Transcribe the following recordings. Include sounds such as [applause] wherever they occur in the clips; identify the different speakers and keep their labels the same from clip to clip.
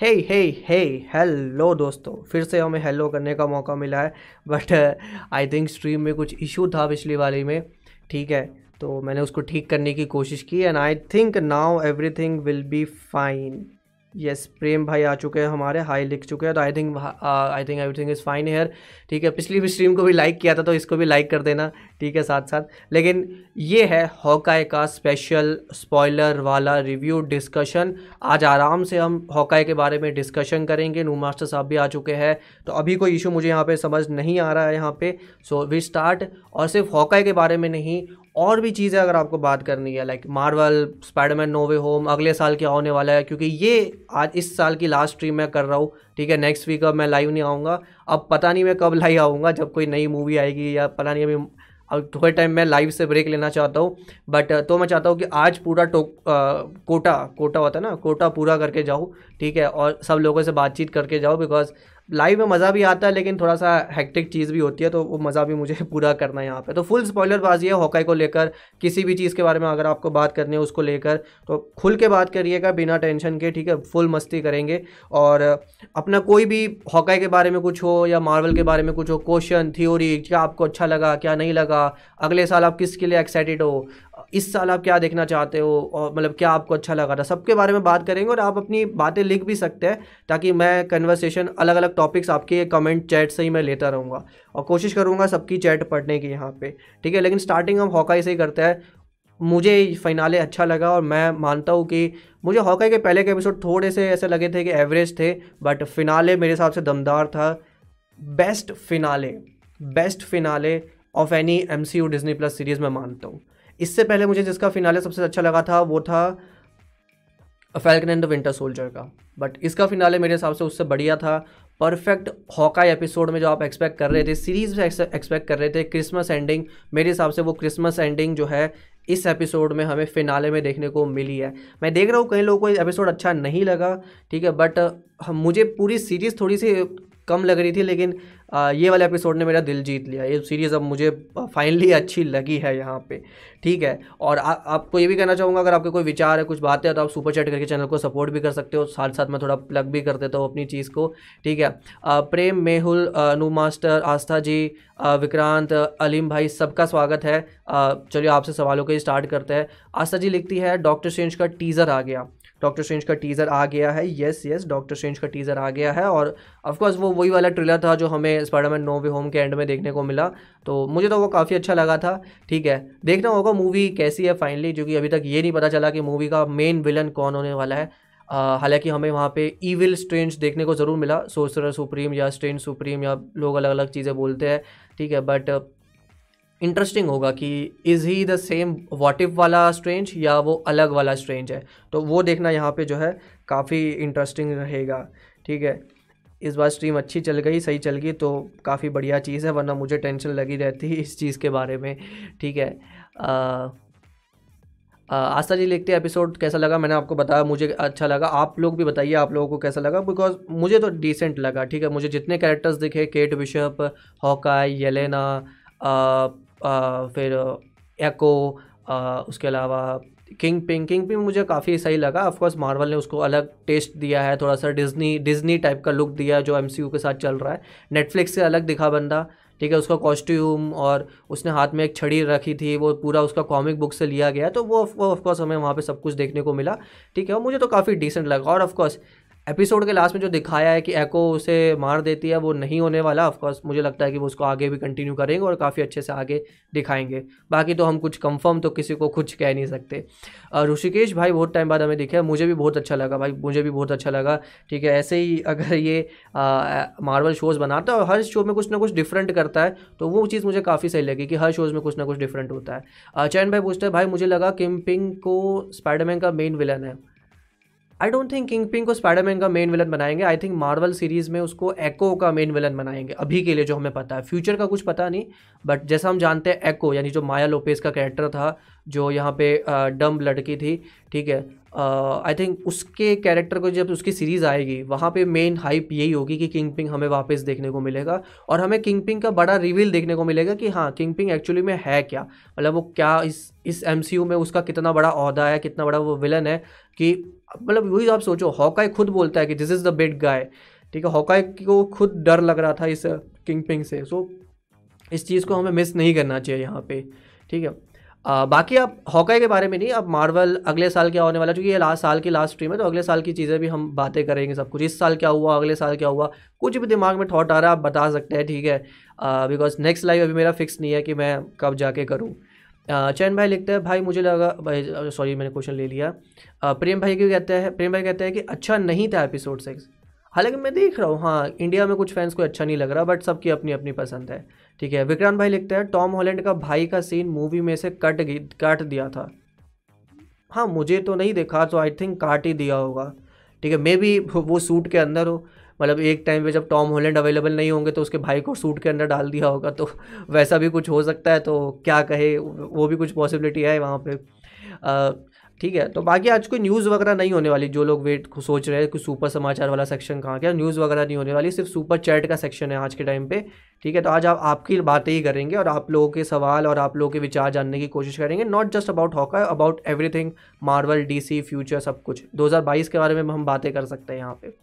Speaker 1: हे हे हे hello दोस्तों। फिर से हमें हेलो करने का मौका मिला है बट आई थिंक स्ट्रीम में कुछ इशू था पिछली वाली में, ठीक है? तो मैंने उसको ठीक करने की कोशिश की and I think now everything will be fine yes Prem भाई आ चुके हैं हमारे हाई लिख चुके हैं तो I think I think every everything is fine here ठीक है, पिछली भी स्ट्रीम को भी लाइक किया था तो इसको भी लाइक कर देना, ठीक है साथ साथ लेकिन ये है हॉकाई का स्पेशल स्पॉइलर वाला रिव्यू डिस्कशन आज आराम से हम हॉकाई के बारे में डिस्कशन करेंगे नू मास्टर साहब भी आ चुके हैं तो अभी कोई इशू मुझे यहाँ पे समझ नहीं आ रहा है यहाँ पे. सो वी स्टार्ट और सिर्फ़ हॉकाई के बारे में नहीं और भी चीज़ें अगर आपको बात करनी है like Marvel Spiderman no way home अगले साल क्या होने वाला है? क्योंकि ये आज इस साल की लास्ट स्ट्रीम मैं कर रहा हूँ, ठीक है? नेक्स्ट वीक अब मैं लाइव नहीं आऊँगा। अब पता नहीं मैं कब लाइव आऊँगा, जब कोई नई मूवी आएगी या पता नहीं अभी अब थोड़े टाइम मैं लाइव से ब्रेक लेना चाहता हूँ। बट तो मैं चाहता हूँ कि आज पूरा टो कोटा कोटा होता है ना, कोटा पूरा करके जाऊँ, ठीक है? और सब लोगों से बातचीत करके जाओ बिकॉज़ लाइव में मज़ा भी आता है, लेकिन थोड़ा सा हेक्टिक चीज़ भी होती है तो वो मज़ा भी मुझे [laughs] पूरा करना है यहाँ पे। तो फुल स्पॉइलर बाजी है हॉकाई को लेकर, किसी भी चीज़ के बारे में अगर आपको बात करनी है उसको लेकर तो खुल के बात करिएगा बिना टेंशन के, ठीक है? फुल मस्ती करेंगे, और अपना कोई भी हॉकाई के बारे में कुछ हो, या मार्वल के बारे में कुछ हो क्वेश्चन थ्योरी क्या आपको अच्छा लगा, क्या नहीं लगा, अगले साल आप किसके लिए एक्साइटेड हो इस साल आप क्या देखना चाहते हो? और मतलब क्या आपको अच्छा लगा था? सबके बारे में बात करेंगे और आप अपनी बातें लिख भी सकते हैं ताकि मैं कन्वर्सेशन अलग अलग टॉपिक्स आपके कमेंट चैट से ही मैं लेता रहूँगा। और कोशिश करूँगा सबकी चैट पढ़ने की यहाँ पर ठीक है? लेकिन स्टार्टिंग हम हॉकाई से ही करते हैं। मुझे फ़िनाले अच्छा लगा और मैं मानता हूँ कि मुझे हॉकाई के पहले के एपिसोड थोड़े से ऐसे लगे थे कि एवरेज थे बट फिनाले मेरे हिसाब से दमदार था। Best finale best finale of any M C U Disney plus series मैं मानता हूँ। इससे पहले मुझे जिसका फिनाले सबसे अच्छा लगा था, वो था Falcon and the Winter Soldier का। बट इसका फिनाले मेरे हिसाब से उससे बढ़िया था। परफेक्ट हॉकाई एपिसोड में जो आप एक्सपेक्ट कर रहे थे सीरीज़ में एक्सपेक्ट कर रहे थे क्रिसमस एंडिंग मेरे हिसाब से वो क्रिसमस एंडिंग जो है, इस एपिसोड में हमें फिनाले में देखने को मिली है। मैं देख रहा हूँ कई लोगों को एपिसोड अच्छा नहीं लगा, ठीक है बट मुझे पूरी सीरीज़ थोड़ी सी कम लग रही थी लेकिन आ, ये वाला एपिसोड ने मेरा दिल जीत लिया। ये सीरीज़ अब मुझे फाइनली अच्छी लगी है यहाँ पे। ठीक है? और आ, आपको ये भी कहना चाहूँगा अगर आपके कोई विचार है कुछ बातें है तो आप सुपर चैट करके चैनल को सपोर्ट भी कर सकते हो। साथ साथ मैं थोड़ा प्लग भी कर देता हूँ अपनी चीज़ को। ठीक है? आ, प्रेम मेहुल नू मास्टर आस्था जी विक्रांत अलीम भाई सबका स्वागत है। चलिए आपसे सवालों को स्टार्ट करते हैं। आस्था जी लिखती है डॉक्टर सेंज का टीज़र आ गया। डॉक्टर स्ट्रेंज का टीज़र आ गया है। येस येस डॉक्टर स्ट्रेंज का टीज़र आ गया है और ऑफकोर्स वो वही वाला ट्रेलर था जो हमें स्पाइडरमैन नो वे होम के एंड में देखने को मिला। तो मुझे तो वो काफ़ी अच्छा लगा था। ठीक है, देखना होगा मूवी कैसी है फाइनली क्योंकि अभी तक ये नहीं पता चला कि मूवी का मेन विलन कौन होने वाला है। हालाँकि हमें वहाँ पे ईविल स्ट्रेंज देखने को ज़रूर मिला सोसर सुप्रीम या स्ट्रेंज सुप्रीम या लोग अलग अलग चीज़ें बोलते हैं। ठीक है बट इंटरेस्टिंग होगा कि is he the same what if वाला स्ट्रेंज या वो अलग वाला स्ट्रेंज है? तो वो देखना यहाँ पे जो है काफ़ी इंटरेस्टिंग रहेगा ठीक है? इस बार स्ट्रीम अच्छी चल गई सही चल गई तो काफ़ी बढ़िया चीज़ है वरना मुझे टेंशन लगी रहती [laughs] इस चीज़ के बारे में ठीक है? आ, आस्था जी लिखते एपिसोड कैसा लगा? मैंने आपको बताया मुझे अच्छा लगा। आप लोग भी बताइए आप लोगों को कैसा लगा? बिकॉज़ मुझे तो डिसेंट लगा ठीक है? मुझे जितने कैरेक्टर्स दिखे केट बिशप हॉकाई येलेना फिर एको उसके अलावा किंग पिंग किंग पिंग मुझे काफ़ी सही लगा। ऑफकोर्स मार्वल ने उसको अलग टेस्ट दिया है, थोड़ा सा डिज्नी डिज्नी टाइप का लुक दिया जो एमसीयू के साथ चल रहा है। नेटफ्लिक्स से अलग दिखा बंदा, ठीक है? उसका कॉस्ट्यूम और उसने हाथ में एक छड़ी रखी थी, वो पूरा उसका कॉमिक बुक से लिया गया तो वो ऑफकोर्स हमें वहाँ पे सब कुछ देखने को मिला, ठीक है? और मुझे तो काफ़ी डिसेंट लगा। और ऑफकोर्स एपिसोड के लास्ट में जो दिखाया है कि एको उसे मार देती है, वो नहीं होने वाला। ऑफकोर्स मुझे लगता है कि वो उसको आगे भी कंटिन्यू करेंगे और काफ़ी अच्छे से आगे दिखाएँगे। बाकी तो हम कुछ कंफर्म तो किसी को कुछ कह नहीं सकते। ऋषिकेश, भाई, बहुत टाइम बाद हमें दिखे। मुझे भी बहुत अच्छा लगा भाई, मुझे भी बहुत अच्छा लगा। ठीक है, ऐसे ही अगर ये मार्वल शोज़ बनाता है और हर शो में कुछ ना कुछ डिफरेंट करता है तो वो चीज़ मुझे काफ़ी सही लगी कि हर शोज़ में कुछ ना कुछ डिफरेंट होता है। चैन भाई पूछते हैं, भाई, मुझे लगा किम पिंग को स्पाइडरमैन का मेन विलन है। I don't think Kingpin को स्पाइडरमैन का मेन विलन बनाएँगे। आई थिंक मार्वल सीरीज़ में उसको एक्ो का मेन विलन बनाएँगे। अभी के लिए जो हमें पता है। फ्यूचर का कुछ पता नहीं बट जैसा हम जानते हैं एक्ो यानी जो माया लोपेस का कैरेक्टर था, जो यहाँ पे डम लड़की थी, ठीक है? आई थिंक उसके कैरेक्टर को जब उसकी सीरीज़ आएगी वहाँ पे मेन हाइप यही होगी कि किंग पिंग हमें वापस देखने को मिलेगा और हमें किंग पिंग का बड़ा रिवील देखने को मिलेगा कि हाँ किंग पिंग एक्चुअली में है क्या? मतलब वो क्या इस इस एमसीयू में उसका कितना बड़ा अहदा है कितना बड़ा वो विलन है कि मतलब वही आप सोचो हॉकाई खुद बोलता है कि this is the big guy ठीक है? हॉकाई को खुद डर लग रहा था इस किंग पिंग से। सो so, इस चीज़ को हमें मिस नहीं करना चाहिए यहाँ पे ठीक है? आ, बाकी आप हॉकाई के बारे में नहीं अब मार्वल अगले साल क्या होने वाला क्योंकि ये लास्ट साल की लास्ट स्ट्रीम है तो अगले साल की चीज़ें भी हम बातें करेंगे सब कुछ। इस साल क्या हुआ अगले साल क्या हुआ कुछ भी दिमाग में थॉट आ रहा है आप बता सकते हैं ठीक है? बिकॉज़ नेक्स्ट लाइव अभी मेरा फिक्स नहीं है कि मैं कब जाके करूँ। चैन भाई लिखते हैं भाई मुझे लगा भाई सॉरी मैंने क्वेश्चन ले लिया। प्रेम भाई क्यों कहते हैं? प्रेम भाई कहते हैं कि अच्छा नहीं था एपिसोड सिक्स हालाँकि मैं देख रहा हूँ हाँ इंडिया में कुछ फैंस को अच्छा नहीं लग रहा बट सबकी अपनी अपनी पसंद है। ठीक है, विक्रांत भाई लिखते हैं, टॉम हॉलैंड का भाई का सीन मूवी में से कट काट दिया था। हाँ मुझे तो नहीं देखा तो आई थिंक काट ही दिया होगा। ठीक है, मे भी वो सूट के अंदर हो। मतलब एक टाइम पे जब टॉम हॉलैंड अवेलेबल नहीं होंगे तो उसके भाई को सूट के अंदर डाल दिया होगा तो वैसा भी कुछ हो सकता है तो क्या कहे, वो भी कुछ पॉसिबिलिटी है वहाँ पे। ठीक है तो बाकी आज कोई न्यूज़ वगैरह नहीं होने वाली, जो लोग वेट सोच रहे हैं कि सुपर समाचार वाला सेक्शन कहाँ क्या न्यूज़ वगैरह नहीं होने वाली, सिर्फ़ सुपर चैट का सेक्शन है आज के टाइम पे, ठीक है? तो आज आप, आपकी बातें ही करेंगे और आप लोगों के सवाल और आप लोगों के विचार जानने की कोशिश करेंगे not just about Hawkeye about everything Marvel DC future सब कुछ। दो हज़ार बाईस के बारे में हम बातें कर सकते हैं यहाँ पे।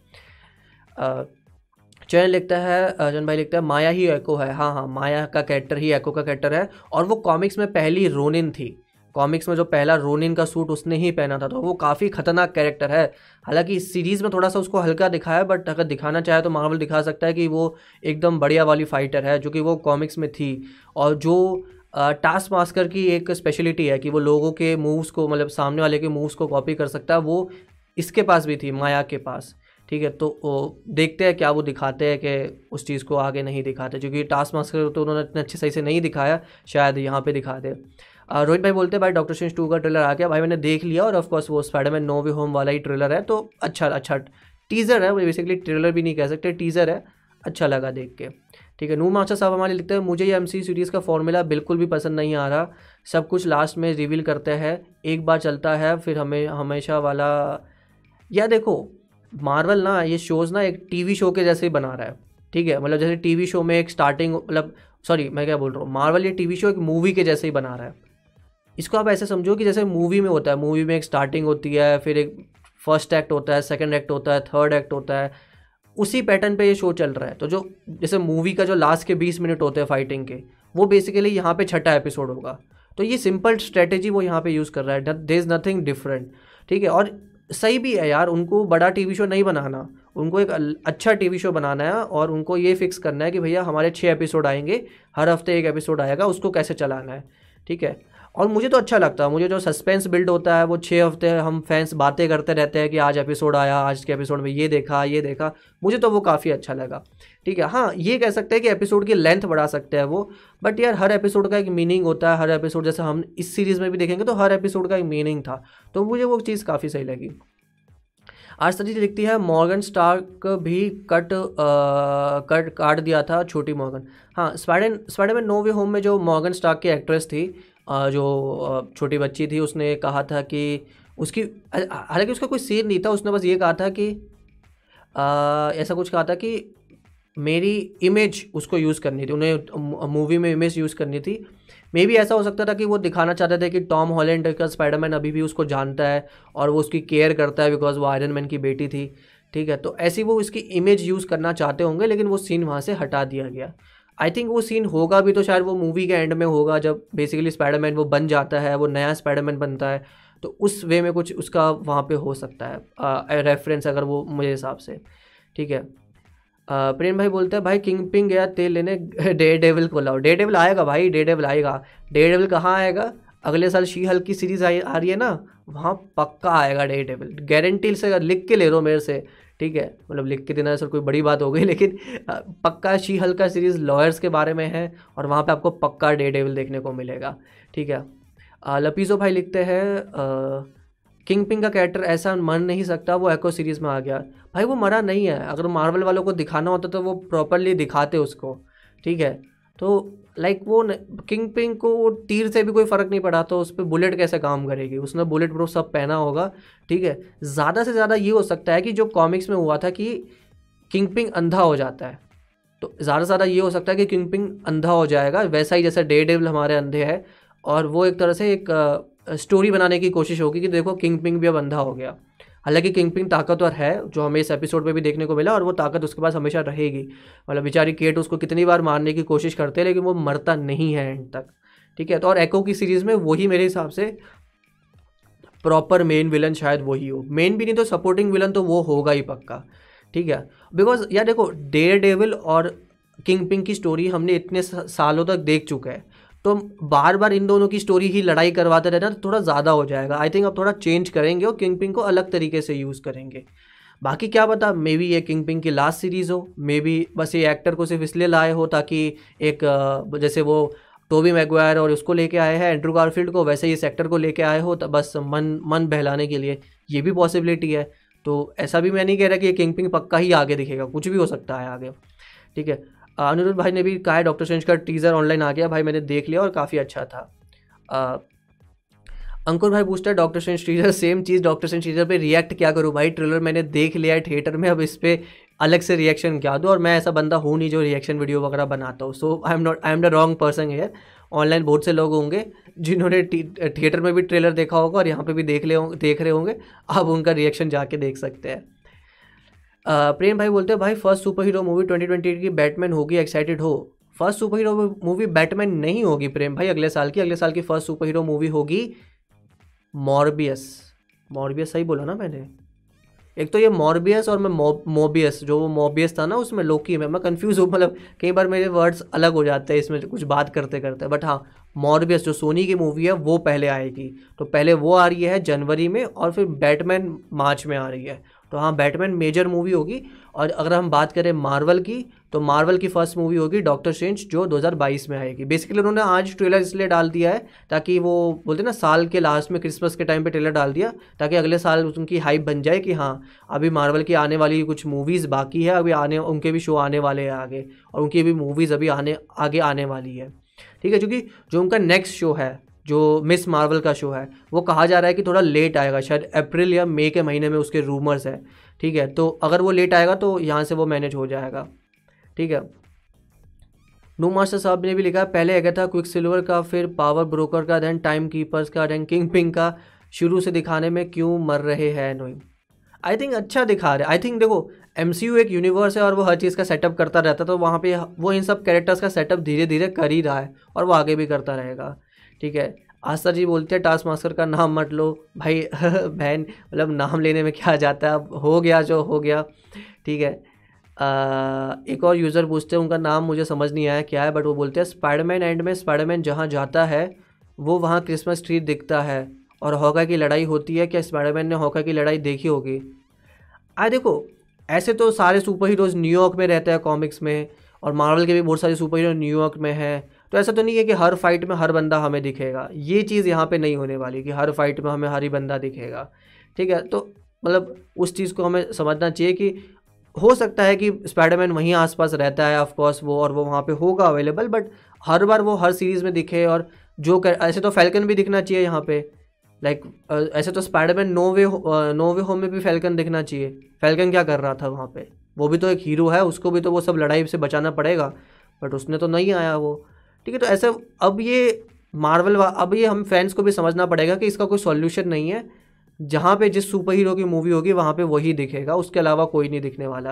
Speaker 1: चयन लिखता है जन भाई लिखता है, माया ही एको है। हाँ हाँ माया का कैरेक्टर ही एको का कैरेक्टर है और वो कॉमिक्स में पहली रोनिन थी। कॉमिक्स में जो पहला रोनिन का सूट उसने ही पहना था तो वो काफ़ी खतरनाक कैरेक्टर है। हालाँकि इस सीरीज़ में थोड़ा सा उसको हल्का दिखाया बट अगर दिखाना चाहे तो मार्वल दिखा सकता है कि वो एकदम बढ़िया वाली फाइटर है, जो कि वो कॉमिक्स में थी। और जो टास्क मास्कर की एक स्पेशलिटी है कि वो लोगों के मूव्स को मतलब सामने वाले के मूव्स को कॉपी कर सकता है, वो इसके पास भी थी, माया के पास। ठीक है तो देखते हैं क्या वो दिखाते हैं कि उस चीज़ को आगे नहीं दिखाते, क्योंकि टास्क मास्कर तो उन्होंने इतने अच्छे सही से नहीं दिखाया, शायद यहाँ पे दिखा दे। रोहित भाई बोलते हैं, भाई डॉक्टर स्ट्रेंज टू का ट्रेलर आ गया, भाई, मैंने देख लिया और ऑफकोर्स वो स्पाइडरमैन नो वे होम वाला ही ट्रेलर है तो अच्छा अच्छा टीज़र है बेसिकली ट्रेलर भी नहीं कह सकते टीज़र है अच्छा लगा देख के। ठीक है नू मास्टर साहब हमारे लिखते हैं, मुझे ये एमसी सीरीज़ का फॉर्मूला बिल्कुल भी पसंद नहीं आ रहा, सब कुछ लास्ट में रिवील करते हैं, एक बार चलता है, फिर हमें, हमेशा वाला या देखो मार्वल ना, ये शोज़ ना एक टीवी शो के जैसे ही बना रहा है, ठीक है मतलब जैसे टीवी शो में एक स्टार्टिंग मतलब सॉरी मैं क्या बोल रहा हूँ मार्वल ये टीवी शो एक मूवी के जैसे ही बना रहा है। इसको आप ऐसे समझो कि जैसे मूवी में होता है। मूवी में एक स्टार्टिंग होती है, फिर एक फ़र्स्ट एक्ट होता है सेकंड एक्ट होता है थर्ड एक्ट होता है। उसी पैटर्न पे ये शो चल रहा है। तो जो, जैसे मूवी का जो लास्ट के बीस मिनट होते हैं फाइटिंग के, वो बेसिकली यहाँ पे छठा एपिसोड होगा। तो ये सिंपल स्ट्रेटेजी वो यहाँ पे यूज़ कर रहा है। दे इज़ नथिंग डिफरेंट ठीक है? और सही भी है यार, उनको बड़ा टीवी शो नहीं बनाना। उनको एक अच्छा टीवी शो बनाना है और उनको ये फिक्स करना है कि भैया हमारे छः एपिसोड आएँगे, हर हफ़्ते एक एपिसोड आएगा, उसको कैसे चलाना है? ठीक है? और मुझे तो अच्छा लगता है, मुझे जो सस्पेंस बिल्ड होता है, वो छः हफ़्ते हम फैंस बातें करते रहते हैं कि आज एपिसोड आया, आज के एपिसोड में ये देखा ये देखा, मुझे तो वो काफ़ी अच्छा लगा। ठीक है हाँ ये कह सकते हैं कि एपिसोड की लेंथ बढ़ा सकते हैं वो बट यार हर एपिसोड का एक मीनिंग होता है, हर एपिसोड जैसे हम इस सीरीज़ में भी देखेंगे तो हर एपिसोड का एक मीनिंग था तो मुझे वो चीज़ काफ़ी सही लगी। आज सजी लिखती है मॉर्गन स्टार्क भी कट आ, कट काट दिया था छोटी मॉर्गन। हाँ spider Spiderman no way home में जो मॉर्गन स्टार्क की एक्ट्रेस थी जो छोटी बच्ची थी उसने कहा था कि उसकी हालाँकि उसका कोई सीन नहीं था उसने बस ये कहा था कि आ, ऐसा कुछ कहा था कि मेरी इमेज उसको यूज़ करनी थी उन्हें मूवी में इमेज यूज़ करनी थी। मे भी ऐसा हो सकता था कि वो दिखाना चाहते थे कि टॉम हॉलैंड का स्पाइडरमैन अभी भी उसको जानता है और वो उसकी केयर करता है बिकॉज़ वो आयरन मैन की बेटी थी। ठीक है? तो ऐसी वो उसकी इमेज यूज़ करना चाहते होंगे, लेकिन वो सीन वहाँ से हटा दिया गया। आई थिंक वो सीन होगा भी तो शायद वो मूवी के एंड में होगा, जब बेसिकली स्पाइडरमैन वो बन जाता है, वो नया स्पाइडरमैन बनता है तो उस वे में कुछ उसका वहाँ पे हो सकता है रेफरेंस अगर वो मुझे हिसाब से। ठीक है? प्रेम भाई बोलते हैं, भाई किंग पिंग गया तेल लेने [laughs] डे डेविल को लाओ। डे डेविल आएगा भाई डे डेविल आएगा। डे डेविल कहाँ आएगा? अगले साल शी हल्की सीरीज़ आ आ रही है ना, वहाँ पक्का आएगा डे डेविल गारंटी से लिख के ले लो मेरे से, ठीक है? मतलब लिख के देना, सर, कोई बड़ी बात हो गई, [laughs] लेकिन पक्का शी हल्का सीरीज़ लॉयर्स के बारे में है, और वहाँ पे आपको पक्का डे डेविल देखने को मिलेगा, ठीक है? लपीजो भाई लिखते हैं किंग पिंग का कैरेक्टर ऐसा मर नहीं सकता, वो एको सीरीज़ में आ गया। भाई, वो मरा नहीं है। अगर मार्वल वालों को दिखाना होता तो वो प्रॉपरली दिखाते उसको, ठीक है? तो लाइक वो किंग पिंग को वो तीर से भी कोई फ़र्क नहीं पड़ा तो उस पर बुलेट कैसे काम करेगी? उसने बुलेट प्रूफ सब पहना होगा, ठीक है? ज़्यादा से ज़्यादा ये हो सकता है कि जो कॉमिक्स में हुआ था कि किंग पिंग अंधा हो जाता है। तो ज़्यादा से ज़्यादा ये हो सकता है कि किंग पिंग अंधा हो जाएगा, वैसा ही जैसे डे डेवल हमारे अंधे है, और वो एक तरह से एक स्टोरी बनाने की कोशिश होगी कि देखो किंग पिंग भी अब अंधा हो गया। हालाँकि किंग पिंग ताकतवर है, जो हमें इस एपिसोड में भी देखने को मिला, और वो ताकत उसके पास हमेशा रहेगी। मतलब बेचारी केट उसको कितनी बार मारने की कोशिश करते हैं, लेकिन वो मरता नहीं है एंड तक। ठीक है तो और एको की सीरीज़ में वही मेरे हिसाब से प्रॉपर मेन विलन शायद वही हो। मेन भी नहीं तो सपोर्टिंग विलन तो वो होगा ही पक्का। ठीक है बिकॉज़ यार देखो डेयर डेविल और किंग पिंग की स्टोरी हमने इतने सालों तक देख चुका है। तो बार बार इन दोनों की स्टोरी ही लड़ाई करवाते रहना तो थोड़ा ज़्यादा हो जाएगा। आई थिंक अब थोड़ा चेंज करेंगे और किंग पिंग को अलग तरीके से यूज़ करेंगे। बाकी क्या पता मे बी ये किंग पिंग की लास्ट सीरीज़ हो। मे बी बस ये एक्टर को सिर्फ़ इसलिए लाए हो ताकि एक जैसे वो टोबी मैगवायर और उसको लेके आए हैं एंड्रू गारफील्ड को, वैसे ही इस एक्टर को लेके आए हो तो बस मन मन बहलाने के लिए ये भी पॉसिबिलिटी है। तो ऐसा भी मैं नहीं कह रहा कि ये किंग पिंग पक्का ही आगे दिखेगा, कुछ भी हो सकता है आगे। ठीक है? अनिरुद्ध भाई ने भी कहा है डॉक्टर स्ट्रेंज का टीज़र ऑनलाइन आ गया, भाई मैंने देख लिया और काफ़ी अच्छा था। अंकुर भाई पूछता है डॉक्टर स्ट्रेंज टीजर सेम चीज़ डॉक्टर स्ट्रेंज टीजर पे रिएक्ट क्या करूँ? भाई ट्रेलर मैंने देख लिया है थिएटर में, अब इस पर अलग से रिएक्शन क्या दूँ? और मैं ऐसा बंदा हूँ नहीं जो रिएक्शन वीडियो वगैरह बनाता हूँ। So I am not I am the wrong person है ऑनलाइन बहुत से लोग होंगे जिन्होंने थिएटर में भी ट्रेलर देखा होगा और यहाँ पे भी देख ले देख रहे होंगे। अब उनका रिएक्शन जाके देख सकते हैं। प्रेम भाई बोलते हैं, भाई first super hero movie twenty twenty की बैटमैन होगी एक्साइटेड हो। First super hero movie Batman नहीं होगी, प्रेम भाई, अगले साल की, अगले साल की फ़र्स्ट सुपर हीरो मूवी होगी मॉर्बियस मॉर्बियस सही बोला ना मैंने? एक तो ये मॉर्बियस और मैं मोबियस जो वो मोबियस था ना, उसमें लोकी में मैं कंफ्यूज हूँ मतलब कई बार मेरे वर्ड्स अलग हो जाते हैं, इसमें कुछ बात करते करते बट हाँ मॉर्बियस जो सोनी की मूवी है, वो पहले आएगी। तो पहले वो आ रही है जनवरी में और फिर बैटमैन मार्च में आ रही है। तो हाँ बैटमैन मेजर मूवी होगी। और अगर हम बात करें मार्वल की तो मार्वल की फ़र्स्ट मूवी होगी डॉक्टर स्ट्रेंज जो 2022 में आएगी। बेसिकली उन्होंने आज ट्रेलर इसलिए डाल दिया है ताकि वो, बोलते ना, साल के लास्ट में क्रिसमस के टाइम पे ट्रेलर डाल दिया, ताकि अगले साल उनकी हाइप बन जाए कि हाँ अभी मार्वल की आने वाली कुछ मूवीज़ बाकी है, अभी आने, उनके भी शो आने वाले हैं आगे, और उनकी भी मूवीज़ अभी आने, आगे आने वाली है। ठीक है, क्योंकि जो उनका नेक्स्ट शो है जो मिस मार्वल का शो है, वो कहा जा रहा है कि थोड़ा लेट आएगा, शायद अप्रैल या मई के महीने में उसके रूमर्स है, ठीक है? तो अगर वो लेट आएगा तो यहाँ से वो मैनेज हो जाएगा, ठीक है? नू मास्टर साहब ने भी लिखा है, पहले क्या था क्विक सिल्वर का, फिर पावर ब्रोकर का देन टाइम कीपर्स का देन किंग पिंग का, शुरू से दिखाने में क्यों मर रहे हैं नोइंग आई थिंक अच्छा दिखा रहे आई थिंक देखो एमसीयू एक यूनिवर्स है और वो हर चीज़ का सेटअप करता रहता है तो वहाँ पे वो इन सब कैरेक्टर्स का सेटअप धीरे धीरे कर ही रहा है और वो आगे भी करता रहेगा। ठीक है? आस्था जी बोलते हैं टास्क मास्टर का नाम मत लो। भाई [laughs] बहन मतलब नाम लेने में क्या जाता है? अब हो गया जो हो गया। ठीक है? आ, एक और यूज़र पूछते हैं उनका नाम मुझे समझ नहीं आया क्या है? बट वो बोलते हैं स्पाइडरमैन एंड में स्पाइडरमैन जहाँ जाता है वो वहाँ क्रिसमस ट्री दिखता है। और हॉका की लड़ाई होती है क्या? स्पाइडरमैन ने हॉका की लड़ाई देखी होगी? आ देखो ऐसे तो सारे सुपर हीरोज़ न्यूयॉर्क में रहते हैं कॉमिक्स में और मार्वल के भी बहुत सारे सुपर हीरो न्यूयॉर्क में हैं। तो ऐसा तो नहीं है कि हर फाइट में हर बंदा हमें दिखेगा। ये चीज़ यहाँ पे नहीं होने वाली कि हर फाइट में हमें हर ही बंदा दिखेगा। ठीक है? तो मतलब उस चीज़ को हमें समझना चाहिए कि हो सकता है कि स्पाइडरमैन वहीं आसपास रहता है ऑफकोर्स वो और वो वहाँ पे होगा अवेलेबल बट हर बार वो हर सीरीज़ में दिखे और जो कर, ऐसे तो फैल्कन भी दिखना चाहिए यहाँ पे। लाइक ऐसे तो Spiderman no way no way home में भी फैल्कन दिखना चाहिए। फैल्कन क्या कर रहा था वहाँ पे? वो भी तो एक हीरो है, उसको भी तो वो सब लड़ाई से बचाना पड़ेगा बट उसने तो नहीं आया वो। ठीक है तो ऐसा अब ये मार्वल अब ये हम फैंस को भी समझना पड़ेगा कि इसका कोई सॉल्यूशन नहीं है। जहाँ पे जिस सुपर हीरो की मूवी होगी, वहाँ पे वही दिखेगा, उसके अलावा कोई नहीं दिखने वाला।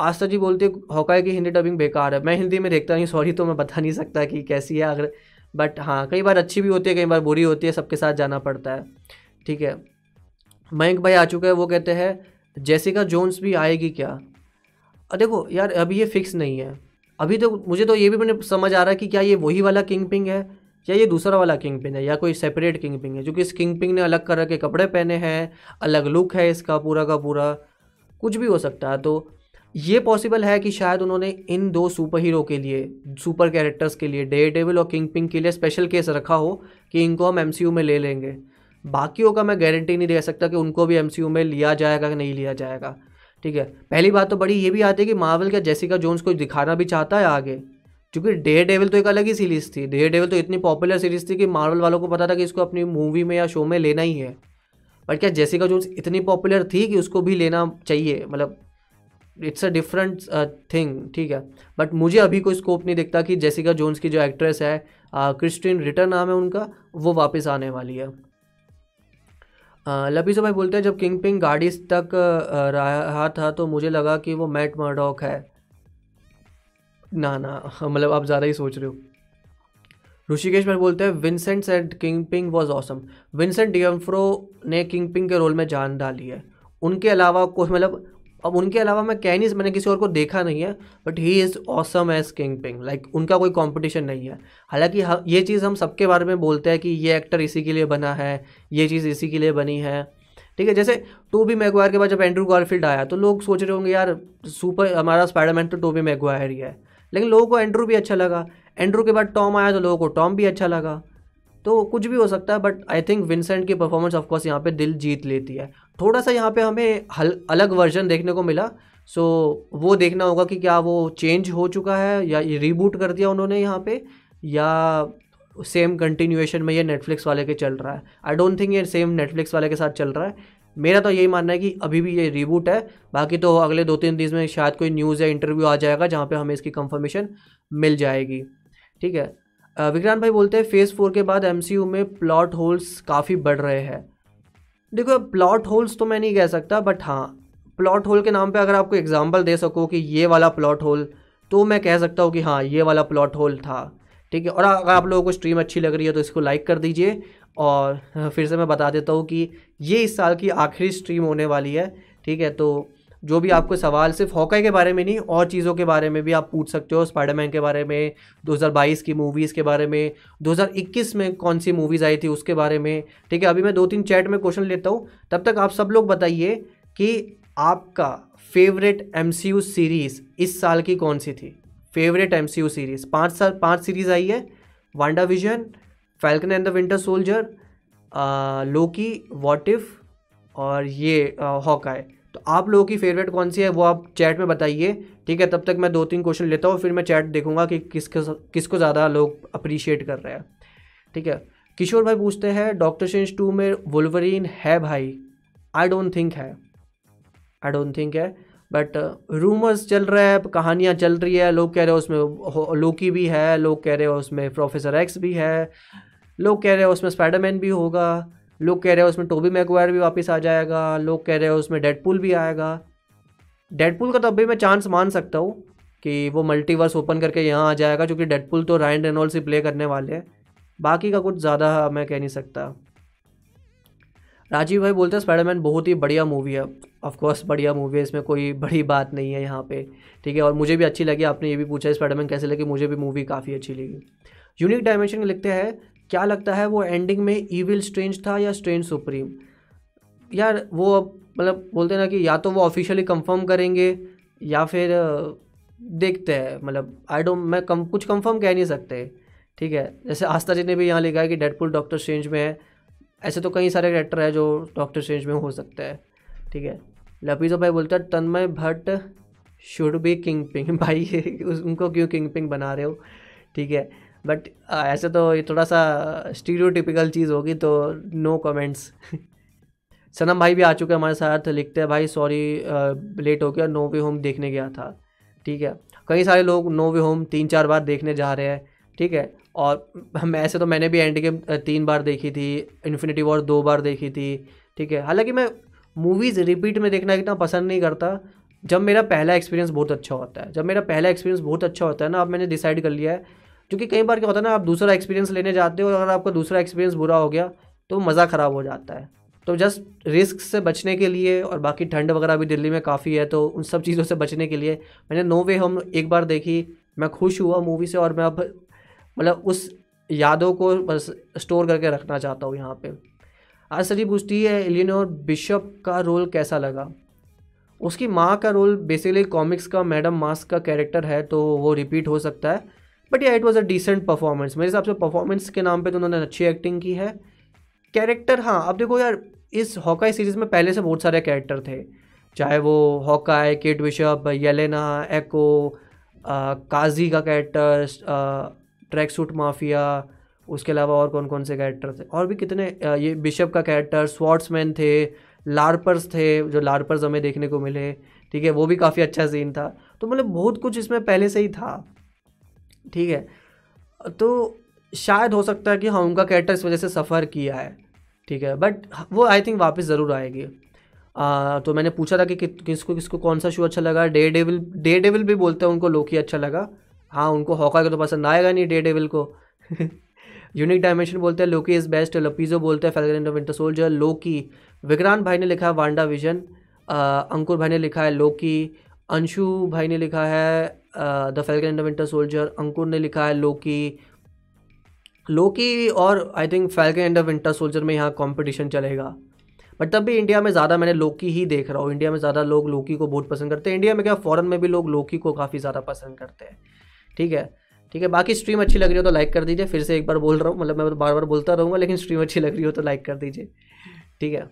Speaker 1: आस्था जी बोलते हॉकाई की हिंदी डबिंग बेकार है। मैं हिंदी में देखता नहीं सॉरी तो मैं बता नहीं सकता कि कैसी है, अगर बट हाँ कई बार अच्छी भी होती है, कई बार बुरी होती है, सबके साथ जाना पड़ता है। ठीक है। मयंक भाई आ चुके हैं, वो कहते हैं, जैसिका जोन्स भी आएगी क्या? देखो यार, अभी ये फिक्स नहीं है। अभी तो मुझे तो ये भी मैंने समझ आ रहा है कि क्या ये वही वाला किंग पिंग है, या ये दूसरा वाला किंग पिन है, या कोई सेपरेट किंग पिंग है, क्योंकि इस किंग पिंग ने अलग तरह के कपड़े पहने हैं, अलग लुक है इसका पूरा का पूरा, कुछ भी हो सकता है। तो ये पॉसिबल है कि शायद उन्होंने इन दो सुपर हीरो के लिए सुपर कैरेक्टर्स के लिए डे डेविल और किंग पिंग के लिए स्पेशल केस रखा हो कि इनको हम एमसीयू में ले लेंगे। बाकियों का मैं गारंटी नहीं दे सकता कि उनको भी एमसीयू में लिया जाएगा कि नहीं लिया जाएगा। ठीक है। पहली बात तो बड़ी ये भी आती है कि मार्वल क्या जेसिका जोन्स को दिखाना भी चाहता है आगे? क्योंकि डे डेविल तो एक अलग ही सीरीज़ थी। डे डेविल तो इतनी पॉपुलर सीरीज़ थी कि मार्वल वालों को पता था कि इसको अपनी मूवी में या शो में लेना ही है। बट क्या जेसिका जोन्स इतनी पॉपुलर थी कि उसको भी लेना चाहिए? मतलब इट्स अ डिफरेंट थिंग ठीक है। बट मुझे अभी कोई स्कोप नहीं दिखता कि जेसिका जोन्स की जो एक्ट्रेस है क्रिस्टिन रिटर्न नाम है उनका, वो वापस आने वाली है। लपी से भाई बोलते हैं, जब किंग पिंग गाड़ी तक रहा था तो मुझे लगा कि वो मैट मर्डॉक है। ना ना मतलब आप ज़्यादा ही सोच रहे हो। ऋषिकेश भाई बोलते हैं, Vincent and Kingpin was awesome Vincent D'Onofrio ने किंग पिंग के रोल में जान डाली है। उनके अलावा कोई मतलब अब उनके अलावा मैं कह नहीं मैंने किसी और को देखा नहीं है but he is awesome as Kingpin like उनका कोई कंपटीशन नहीं है। हालाँकि ये चीज़ हम सबके बारे में बोलते हैं कि ये एक्टर इसी के लिए बना है, ये चीज़ इसी के लिए बनी है। ठीक है, जैसे टोबी मैगवायर के बाद जब एंड्रू गारफील्ड आया तो लोग सोच रहे होंगे, यार सुपर हमारा स्पाइडरमैन तो टोबी मैगवायर ही है। लेकिन लोगों को एंड्रू भी अच्छा लगा। एंड्रू के बाद टॉम आया तो लोगों को टॉम भी अच्छा लगा। तो कुछ भी हो सकता है बट आई थिंक विंसेंट की परफॉर्मेंस ऑफकोर्स यहाँ पे दिल जीत लेती है। थोड़ा सा यहाँ पे हमें हल अलग वर्जन देखने को मिला। सो so, वो देखना होगा कि क्या वो चेंज हो चुका है या रिबूट कर दिया उन्होंने यहाँ पे या सेम कंटिन्यूएशन में ये नेटफ्लिक्स वाले के चल रहा है। आई डोंट थिंक ये सेम नेटफ्लिक्स वाले के साथ चल रहा है। मेरा तो यही मानना है कि अभी भी ये रिबूट है। बाकी तो अगले दो तीन दिन में शायद कोई न्यूज़ या इंटरव्यू आ जाएगा जहाँ पे हमें इसकी कंफर्मेशन मिल जाएगी। ठीक है? विक्रांत भाई बोलते हैं फ़ेज़ फोर के बाद एमसीयू में प्लॉट होल्स काफ़ी बढ़ रहे हैं। देखो प्लॉट होल्स तो मैं नहीं कह सकता बट हाँ प्लॉट होल के नाम पे अगर आपको एग्जांपल दे सको कि ये वाला प्लॉट होल तो मैं कह सकता हूँ कि हाँ ये वाला प्लॉट होल था। ठीक है, और अगर आप लोगों को स्ट्रीम अच्छी लग रही है तो इसको लाइक कर दीजिए, और फिर से मैं बता देता हूँ कि ये इस साल की आखिरी स्ट्रीम होने वाली है। ठीक है तो जो भी आपको सवाल सिर्फ़ हॉकाई के बारे में नहीं, और चीज़ों के बारे में भी आप पूछ सकते हो। स्पाइडरमैन के बारे में 2022 की मूवीज़ के बारे में 2021 में कौन सी मूवीज़ आई थी उसके बारे में। ठीक है, अभी मैं दो तीन चैट में क्वेश्चन लेता हूँ। तब तक आप सब लोग बताइए कि आपका फेवरेट एमसीयू सीरीज़ इस साल की कौन सी थी? फेवरेट एमसीयू सीरीज़ पाँच साल, पाँच सीरीज़ आई है। WandaVision Falcon and the Winter Soldier Loki what if और ये हॉकाई तो आप लोगों की फेवरेट कौन सी है, वो आप चैट में बताइए, ठीक है? तब तक मैं दो तीन क्वेश्चन लेता हूँ, फिर मैं चैट देखूँगा कि किसको किसको ज़्यादा लोग अप्रिशिएट कर रहे हैं, ठीक है? किशोर भाई पूछते हैं डॉक्टर सेंस टू में वुलवरीन है भाई? आई डोंट थिंक है। आई डोंट थिंक है बट रूमर्स चल रहे हैं, कहानियाँ चल रही है, लोग कह रहे हो उसमें लोकी भी है, लोग कह रहे हो उसमें प्रोफेसर एक्स भी है, लोग कह रहे हो उसमें स्पाइडरमैन भी होगा लोग कह रहे हैं उसमें टोबी मैकवायर भी वापस आ जाएगा, लोग कह रहे हैं उसमें डेडपुल भी आएगा। डेडपुल का तो अभी मैं चांस मान सकता हूँ कि वो मल्टीवर्स ओपन करके यहाँ आ जाएगा, क्योंकि डेडपुल तो रायन रेनोल्ड से प्ले करने वाले हैं। बाकी का कुछ ज़्यादा मैं कह नहीं सकता। राजीव भाई बोलते हैं स्पाइडरमैन बहुत ही बढ़िया मूवी है। ऑफकोर्स बढ़िया मूवी है, इसमें कोई बड़ी बात नहीं है यहाँ पे, ठीक है? और मुझे भी अच्छी लगी, आपने ये भी पूछा स्पाइडरमैन कैसे लगी, मुझे भी मूवी काफ़ी अच्छी लगी। यूनिक डायमेंशन लिखते हैं क्या लगता है वो एंडिंग में ईविल स्ट्रेंज था या स्ट्रेंज सुप्रीम यार, वो अब मतलब बोलते ना कि या तो वो ऑफिशियली कंफर्म करेंगे, या फिर देखते हैं मतलब आई डोंट मैं कम, कुछ कंफर्म कह नहीं सकते, ठीक है? जैसे आस्था जी ने भी यहाँ लिखा है कि डेडपुल डॉक्टर स्ट्रेंज में है, ऐसे तो कई सारे कैरेक्टर है जो डॉक्टर स्ट्रेंज में हो सकता है, ठीक है? लपीजो भाई बोलता है, Tanmay Bhatt should be kingpin भाई उनको क्यों किंग पिंग बना रहे हो? ठीक है? बट ऐसे तो ये थोड़ा सा स्टीरियोटिपिकल चीज़ होगी तो नो कमेंट्स [laughs] सनम भाई भी आ चुके हैं हमारे साथ, लिखते हैं, भाई सॉरी लेट हो गया नो वे होम देखने गया था। ठीक है? कई सारे लोग नो वे होम तीन चार बार देखने जा रहे हैं, ठीक है? और मैं, ऐसे तो मैंने भी एंड गेम तीन बार देखी थी इन्फिनिटी वॉर दो बार देखी थी, ठीक है? हालाँकि मैं मूवीज़ रिपीट में देखना इतना पसंद नहीं करता। जब मेरा पहला एक्सपीरियंस बहुत अच्छा होता है, जब मेरा पहला एक्सपीरियंस बहुत अच्छा होता है ना, अब मैंने डिसाइड कर लिया है क्योंकि कई बार क्या होता है ना, आप दूसरा एक्सपीरियंस लेने जाते हो और अगर आपका दूसरा एक्सपीरियंस बुरा हो गया तो मज़ा ख़राब हो जाता है। तो जस्ट रिस्क से बचने के लिए और बाकी ठंड वगैरह भी दिल्ली में काफ़ी है तो उन सब चीज़ों से बचने के लिए मैंने नो वे हम एक बार देखी, मैं खुश हुआ मूवी से और मैं अब मतलब उस यादों को बस स्टोर करके रखना चाहता हूँ यहाँ पे। आज सजी पूछती है एलिनोर बिशप का रोल कैसा लगा? उसकी माँ का रोल बेसिकली कॉमिक्स का मैडम मास्क का कैरेक्टर है तो वो रिपीट हो सकता है। But yeah it was a decent performance मेरे हिसाब से परफॉर्मेंस के नाम पे तो उन्होंने अच्छी एक्टिंग की है। कैरेक्टर हाँ अब देखो यार इस हॉकाई सीरीज़ में पहले से बहुत सारे कैरेक्टर थे। चाहे वो Hawkeye Kate Bishop Yelena Echo Kazi का कैरेक्टर ट्रैक सूट माफिया उसके अलावा और कौन कौन से कैरेक्टर थे? और भी कितने आ, ये बिशप का कैरेक्टर स्वाट्समैन थे लार्पर्स थे जो लार्पर्स हमें देखने को मिले ठीक है वो भी काफ़ी अच्छा सीन था। तो मतलब बहुत कुछ इसमें पहले से ही था। ठीक है? तो शायद हो सकता है कि हाँ उनका कैरेक्टर इस वजह से सफ़र किया है ठीक है? बट वो आई थिंक वापस ज़रूर आएगी। आ, तो मैंने पूछा था कि, कि किसको किसको कौन सा शो अच्छा लगा? डे डेविल डे डेविल भी बोलते हैं उनको लोकी अच्छा लगा। हाँ उनको हॉका का तो पसंद आएगा नहीं डे डेविल को। [laughs] यूनिक डायमेंशन बोलते हैं लोकी इज़ बेस्ट लपीजो बोलते हैं Falcon Winter Soldier Loki Vikrant भाई ने लिखा है वांडा विजन अंकुर भाई ने लिखा है लोकी अंशु भाई ने लिखा है the Falcon Winter Soldier, Ankur ने लिखा है, लोकी लोकी और I think Falcon and the Winter Soldier में यहाँ कंपटीशन चलेगा। बट तब भी इंडिया में ज़्यादा मैंने लोकी ही देख रहा हूँ। इंडिया में ज़्यादा लोग लोकी को बहुत पसंद करते हैं। इंडिया में क्या फ़ॉरन में भी लोग लोकी को काफ़ी ज़्यादा पसंद करते हैं। ठीक है? ठीक है, बाकी स्ट्रीम अच्छी लग रही हो तो लाइक कर दीजिए। फिर से एक बार बोल रहा हूँ मतलब मैं बार बार बोलता रहूँगा, लेकिन स्ट्रीम अच्छी लग रही हो तो लाइक कर दीजिए। ठीक है?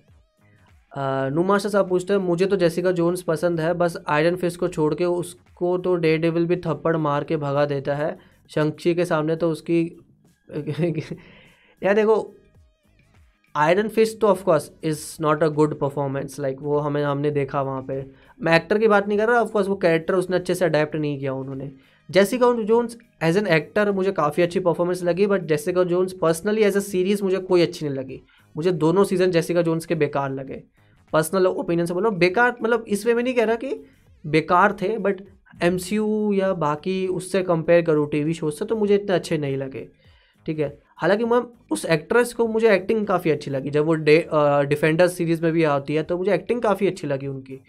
Speaker 1: नुमाशा साहब पूछते हैं, मुझे तो जैसिका जोन्स पसंद है, बस आयरन फ़िश को छोड़ के उसको तो डे डेविल भी थप्पड़ मार के भगा देता है। शंक्षी के सामने तो उसकी [laughs] यार देखो आयरन फिस्ट तो of course is not a good performance like वो हमें, हमने देखा वहाँ पे। मैं एक्टर की बात नहीं कर रहा ऑफकोर्स वो कैरेक्टर उसने अच्छे से अडेप्ट नहीं किया उन्होंने। Jessica Jones as an actor मुझे काफ़ी अच्छी परफॉर्मेंस लगी but Jessica Jones personally as a series मुझे कोई अच्छी नहीं लगी। मुझे दोनों सीज़न जेसिका जोन्स के बेकार लगे। पर्सनल ओपिनियन से बोलो, बेकार मतलब इस वे में नहीं कह रहा कि बेकार थे बट एमसीयू या बाकी उससे कंपेयर करूँ टी वी शोज़ से तो मुझे इतने अच्छे नहीं लगे, ठीक है? हालाँकि मैम उस एक्ट्रेस को मुझे एक्टिंग काफ़ी अच्छी लगी। जब वो डे डिफेंडर सीरीज़ में भी आती है तो मुझे एक्टिंग काफ़ी अच्छी लगी उनकी,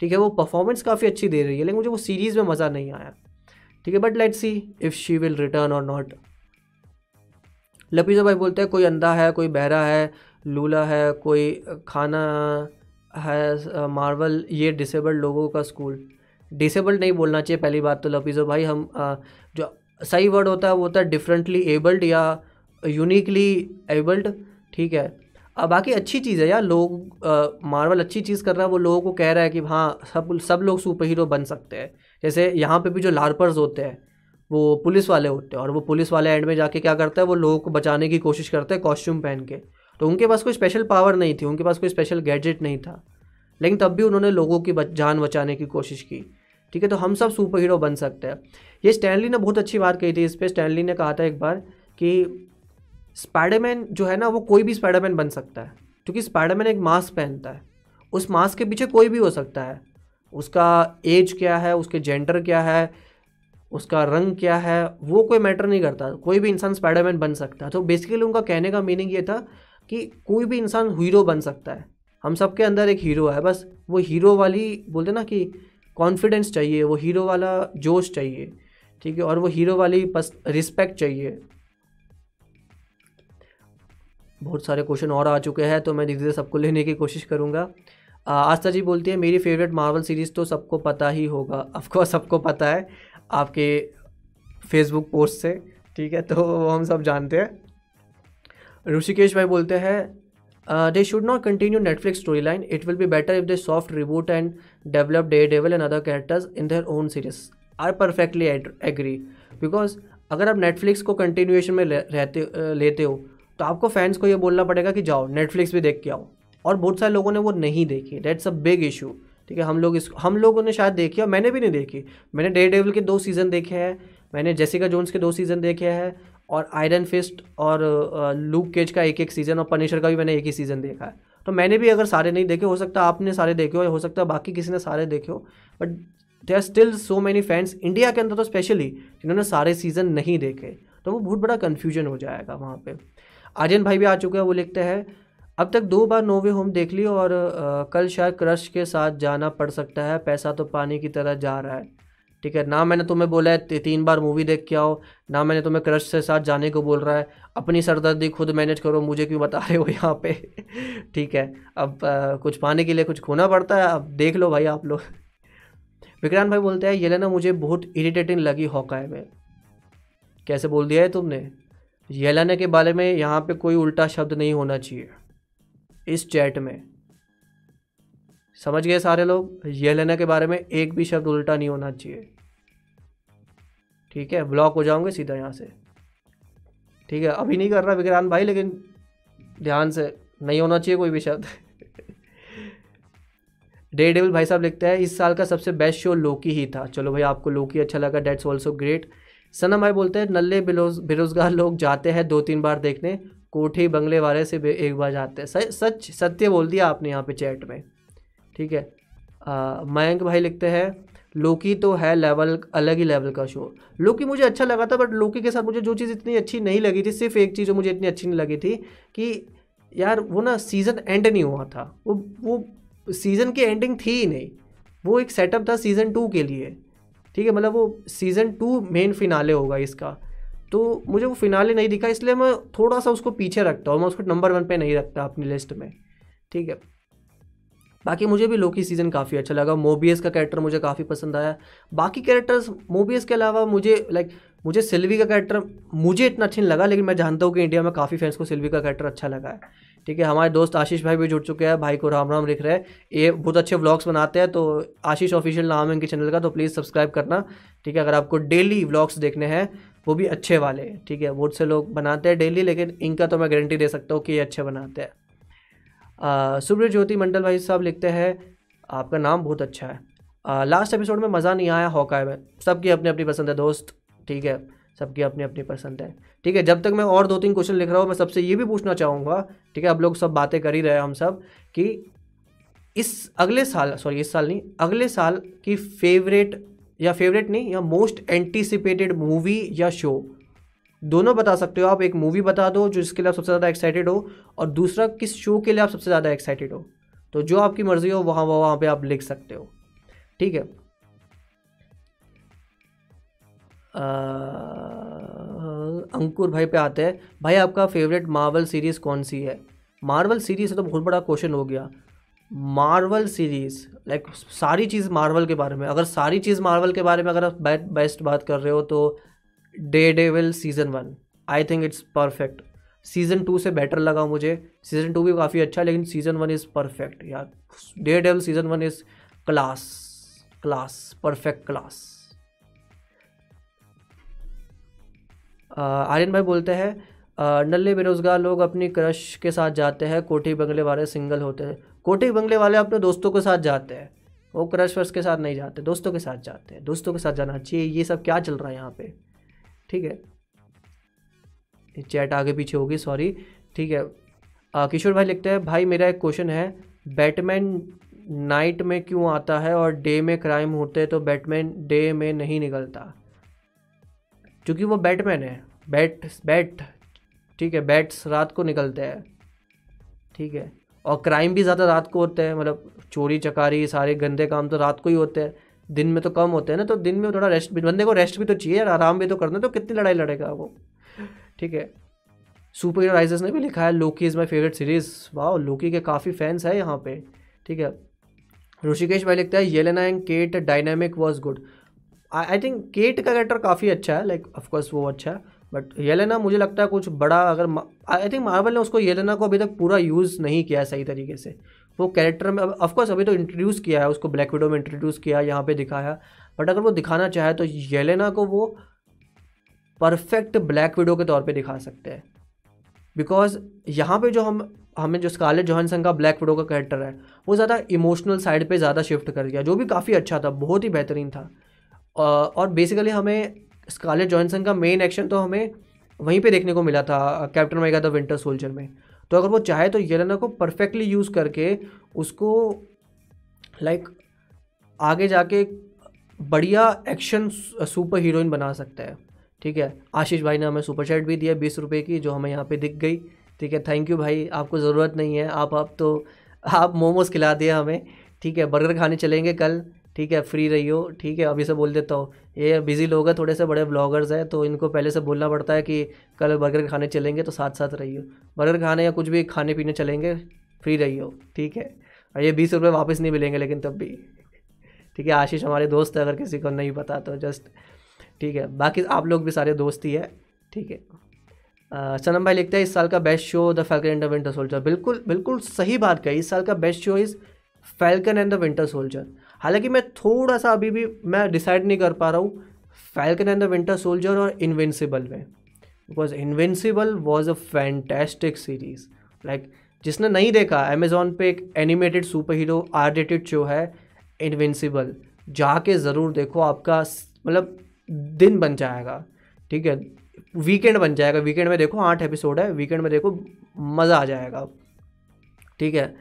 Speaker 1: ठीक है? वो परफॉर्मेंस काफ़ी अच्छी दे रही है, लेकिन मुझे वो सीरीज़ में मज़ा नहीं आया, ठीक है? But let see if she will return और नॉट लपीजो भाई बोलते हैं, कोई अंधा है, कोई बहरा है, लूला है, कोई खाना है मार्वल ये डिसेबल्ड लोगों का स्कूल डिसेबल्ड नहीं बोलना चाहिए पहली बात तो लपीजो भाई हम आ, जो सही वर्ड होता है वो होता है डिफरेंटली एबल्ड या यूनिकली एबल्ड ठीक है? अब बाकी अच्छी चीज़ है यार लोग मार्वल अच्छी चीज़ कर रहा है वो लोगों को कह रहा है कि हाँ सब सब लोग सुपर हीरो बन सकते हैं। जैसे यहाँ पे भी जो लार्पर्स होते हैं वो पुलिस वाले होते हैं और वो पुलिस वाले एंड में जाके क्या करता है वो लोगों को बचाने की कोशिश करते हैं कॉस्ट्यूम पहन के। तो उनके पास कोई स्पेशल पावर नहीं थी, उनके पास कोई स्पेशल गैजेट नहीं था। लेकिन तब भी उन्होंने लोगों की जान बचाने की कोशिश की, ठीक है? तो हम सब सुपर हीरो बन सकते हैं। ये स्टैनली ने बहुत अच्छी बात कही थी, इस पर स्टैनली ने कहा था एक बार कि स्पाइडरमैन जो है ना, वो कोई भी स्पाइडरमैन बन सकता है, क्योंकि स्पाइडरमैन एक मास्क पहनता है। उस मास्क के पीछे कोई भी हो सकता है। उसका एज क्या है, उसके जेंडर क्या है, उसका रंग क्या है, वो कोई मैटर नहीं करता। कोई भी इंसान स्पाइडरमैन बन सकता है। तो बेसिकली उनका कहने का मीनिंग ये था कि कोई भी इंसान हीरो बन सकता है। हम सब के अंदर एक हीरो है, बस वो हीरो वाली बोलते ना कि कॉन्फिडेंस चाहिए, वो हीरो वाला जोश चाहिए, ठीक है, और वो हीरो वाली रिस्पेक्ट चाहिए। बहुत सारे क्वेश्चन और आ चुके हैं तो मैं धीरे धीरे सबको लेने की कोशिश करूँगा। आस्था जी बोलती है, मेरी फेवरेट मार्वल सीरीज़ तो सबको पता ही होगा। अफकोर्स सबको पता है आपके फेसबुक पोस्ट से, ठीक है तो हम सब जानते हैं। ऋषिकेश भाई बोलते हैं they should not continue Netflix story line it will be better if they soft reboot and develop Daredevil and other characters in their own series are perfectly agree because अगर आप नेटफ्लिक्स को कंटिन्यूएशन में रहते लेते हो तो आपको fans को ये बोलना पड़ेगा कि जाओ नेटफ्लिक्स भी देख के आओ। और बहुत सारे लोगों ने वो नहीं देखी। डेट्स अ बिग इशू ठीक है, हम लोग इस, हम लोगों ने शायद देखी और मैंने भी नहीं देखी। मैंने डे डेविल के दो सीज़न देखे हैं, मैंने जेसिका जोन्स के दो सीज़न देखे हैं और आयरन फिस्ट और लूक केज का एक एक सीज़न और पनिशर का भी मैंने एक ही सीज़न देखा है। तो मैंने भी अगर सारे नहीं देखे हो सकता आपने सारे देखे हो या हो सकता है बाकी किसी ने सारे देखे हो but they are still so many fans India के अंदर तो स्पेशली जिन्होंने सारे सीज़न नहीं देखे तो वो बहुत बड़ा कन्फ्यूज़न हो जाएगा वहाँ पर आर्यन भाई भी आ चुके हैं वो लिखते हैं अब तक दो बार नोवे होम देख ली और आ, कल शायद क्रश के साथ जाना पड़ सकता है पैसा तो पानी की तरह जा रहा है। ठीक है? ना मैंने तुम्हें बोला है तीन बार मूवी देख के आओ ना मैंने तुम्हें क्रश से साथ जाने को बोल रहा है। अपनी सरदर्दी खुद मैनेज करो मुझे क्यों बता रहे हो यहाँ पे? [laughs] ठीक है अब आ, कुछ पाने के लिए कुछ खोना पड़ता है अब देख लो भाई आप लोग। विक्रांत भाई बोलते हैं ये ना मुझे बहुत इरिटेटिंग लगी हॉकाय में। कैसे बोल दिया है तुमने? येलाना के बारे में यहाँ पे कोई उल्टा शब्द नहीं होना चाहिए इस चैट में। समझ गए सारे लोग? येलेना के बारे में एक भी शब्द उल्टा नहीं होना चाहिए। ठीक है ब्लॉक हो जाओगे सीधा यहाँ से। ठीक है, अभी नहीं कर रहा विक्रांत भाई, लेकिन ध्यान से, नहीं होना चाहिए कोई भी शब्द। [laughs] डे डेविल भाई साहब लिखते हैं, इस साल का सबसे बेस्ट शो लोकी ही था। चलो भाई, आपको लोकी अच्छा लगा डेट्स ऑल्सो ग्रेट सनम भाई बोलते हैं, नल्ले बेरोजगार लोग जाते हैं दो तीन बार देखने, कोठी बंगले वाले से एक बार जाते हैं। सच सत्य बोल दिया आपने यहाँ पे चैट में। ठीक है? मयंक भाई लिखते हैं, लोकी तो है लेवल अलग ही लेवल का शो लोकी मुझे अच्छा लगा था बट लोकी के साथ मुझे जो चीज़ इतनी अच्छी नहीं लगी थी, सिर्फ़ एक चीज़ जो मुझे इतनी अच्छी नहीं लगी थी, कि यार वो ना सीज़न एंड नहीं हुआ था। वो वो सीज़न की एंडिंग थी ही नहीं। वो एक सेटअप था सीज़न टू के लिए। ठीक है? मतलब वो सीज़न टू मेन फिनाले होगा इसका। तो मुझे वो फिनाले नहीं दिखा, इसलिए मैं थोड़ा सा उसको पीछे रखता हूँ। मैं उसको नंबर वन पे नहीं रखता अपनी लिस्ट में। ठीक है? बाकी मुझे भी लोकी सीज़न काफ़ी अच्छा लगा। मोबियस का कैरेक्टर मुझे काफ़ी पसंद आया। बाकी कैरेक्टर्स मोबियस के अलावा मुझे लाइक मुझे सिल्वी का कैरेक्टर मुझे इतना अच्छा नहीं लगा, लेकिन मैं जानता हूँ कि इंडिया में काफ़ी फैंस को सिल्वी का कैरेक्टर अच्छा लगा है। ठीक है, हमारे दोस्त आशीष भाई भी जुड़ चुके हैं, भाई को राम राम लिख रहे हैं। ये बहुत अच्छे व्लॉग्स बनाते हैं तो आशीष ऑफिशियल नाम है इनके चैनल का तो प्लीज़ सब्सक्राइब करना। ठीक है, अगर आपको डेली व्लॉग्स देखने हैं, वो भी अच्छे वाले। ठीक है, बहुत से लोग बनाते हैं डेली लेकिन इनका तो मैं गारंटी दे सकता हूँ कि ये अच्छे बनाते हैं। सुब्र ज्योति मंडल भाई साहब लिखते हैं, आपका नाम बहुत अच्छा है। लास्ट एपिसोड में मज़ा नहीं आया हॉकाय में। सबकी अपनी अपनी पसंद है दोस्त, ठीक है? सबकी अपनी अपनी पसंद है। ठीक है, जब तक मैं और दो तीन क्वेश्चन लिख रहा हूँ, मैं सबसे ये भी पूछना चाहूँगा, ठीक है? अब लोग सब बातें कर ही रहे हैं हम सब, कि इस अगले साल सॉरी इस साल नहीं, अगले साल की फेवरेट या फेवरेट नहीं, या मोस्ट एंटिसिपेटेड मूवी या शो दोनों बता सकते हो आप एक मूवी बता दो जो जिसके लिए आप सबसे ज़्यादा एक्साइटेड हो और दूसरा किस शो के लिए आप सबसे ज़्यादा एक्साइटेड हो। तो जो आपकी मर्ज़ी हो वहाँ वहाँ पे आप लिख सकते हो। ठीक है? आ, अंकुर भाई पे आते हैं। भाई आपका फेवरेट मार्वल सीरीज़ कौन सी है? मार्वल सीरीज़ तो बहुत बड़ा क्वेश्चन हो गया। मार्वल सीरीज़ लाइक सारी चीज़ मार्वल के बारे में। अगर सारी चीज़ मार्वल के बारे में अगर आप बेस्ट बात कर रहे हो तो Daredevil season one I think it's perfect season two से बेटर लगा मुझे. सीज़न टू भी काफ़ी अच्छा लेकिन सीज़न वन इज़ परफेक्ट यार. Daredevil season one is class class perfect class Aryan भाई बोलते हैं नल्ले बेरोज़गार लोग अपनी क्रश के साथ जाते हैं, कोठी बंगले वाले सिंगल होते हैं। कोठी बंगले वाले अपने दोस्तों के साथ जाते हैं, वो क्रश वर्श के साथ नहीं जाते, दोस्तों के साथ जाते हैं, दोस्तों के साथ जाना चाहिए, ये सब क्या चल रहा है यहाँ पे? ठीक है? चैट आगे पीछे होगी सॉरी ठीक है। किशोर भाई लिखते हैं, भाई, मेरा एक क्वेश्चन है। बैटमैन नाइट में क्यों आता है और डे में क्राइम होते तो बैटमैन डे में नहीं निकलता? क्योंकि वो बैटमैन है। बैट बैट, ठीक है, बैट्स रात को निकलते हैं। ठीक है। और क्राइम भी ज़्यादा रात को होते हैं मतलब चोरी चकारी सारे गंदे काम तो रात को ही होते हैं। दिन में तो कम होते हैं ना तो दिन में थोड़ा रेस्ट भी, बंदे को रेस्ट भी तो चाहिए यार, आराम भी तो करना है तो कितनी लड़ाई लड़ेगा वो? ठीक है। सुपर हीरो राइजर्स ने भी लिखा है Loki is my favourite series वाह लोकी के काफ़ी फैंस है यहाँ पे, ठीक है। ऋषिकेश भाई लिखता है Yelena and Kate dynamic was good I think Kate का कैरेक्टर काफ़ी अच्छा है लाइक ऑफकोर्स वो अच्छा है बट येलेना मुझे लगता है कुछ बड़ा अगर आई थिंक मार्वल ने उसको येलेना को अभी तक पूरा यूज़ नहीं किया सही तरीके से। वो कैरेक्टर में ऑफकोर्स अभी तो इंट्रोड्यूस किया है, उसको ब्लैक विडो में इंट्रोड्यूस किया, यहाँ पे दिखाया। बट अगर वो दिखाना चाहे तो येलेना को वो परफेक्ट ब्लैक विडो के तौर पे दिखा सकते हैं। बिकॉज़ यहाँ पे जो हम, हमें जो स्कारलेट जॉनसन का ब्लैक विडो का कैरेक्टर है, वो ज़्यादा इमोशनल साइड पे ज़्यादा शिफ्ट कर गया, जो भी काफ़ी अच्छा था, बहुत ही बेहतरीन था। और बेसिकली हमें स्कारलेट जॉनसन का मेन एक्शन तो हमें वहीं पे देखने को मिला था Captain America the Winter Soldier में। तो अगर वो चाहे तो येलेना को परफेक्टली यूज़ करके उसको लाइक like, आगे जाके बढ़िया एक्शन सुपर हीरोइन बना सकता है। ठीक है? आशीष भाई ने हमें सुपर चैट भी दिया बीस रुपये की जो हमें यहाँ पे दिख गई। ठीक है? थैंक यू भाई आपको ज़रूरत नहीं है। आप आप तो आप मोमोज़ खिला दिए हमें। ठीक है? बर्गर खाने चलेंगे कल। ठीक है फ्री रहियो ठीक है। अभी से बोल देता हूँ। ये बिज़ी लोग हैं, थोड़े से बड़े ब्लॉगर्स हैं तो इनको पहले से बोलना पड़ता है कि कल बर्गर खाने चलेंगे तो साथ साथ रहियो। बर्गर खाने या कुछ भी खाने पीने चलेंगे फ्री रहियो ठीक है। और ये बीस रुपये वापस नहीं मिलेंगे, लेकिन तब भी। ठीक है, आशीष हमारे दोस्त है, अगर किसी को नहीं पता तो जस्ट ठीक है। बाकी आप लोग भी सारे दोस्त ही है, ठीक है। सनम भाई लिखते हैं, इस साल का best show the Falcon and the Winter Soldier बिल्कुल बिल्कुल सही बात कही। इस साल का best show is Falcon and the Winter Soldier हालाँकि मैं थोड़ा सा अभी भी मैं डिसाइड नहीं कर पा रहा हूँ Falcon and the Winter Soldier और इन्विंसिबल में। Because Invincible was a fantastic series like जिसने नहीं देखा अमेजोन पे एक animated super hero R rated show है इन्विंसिबल जाके ज़रूर देखो, आपका मतलब दिन बन जाएगा। ठीक है? वीकेंड बन जाएगा। वीकेंड में देखो, आठ एपिसोड है। वीकेंड में देखो, मज़ा आ जाएगा। ठीक है?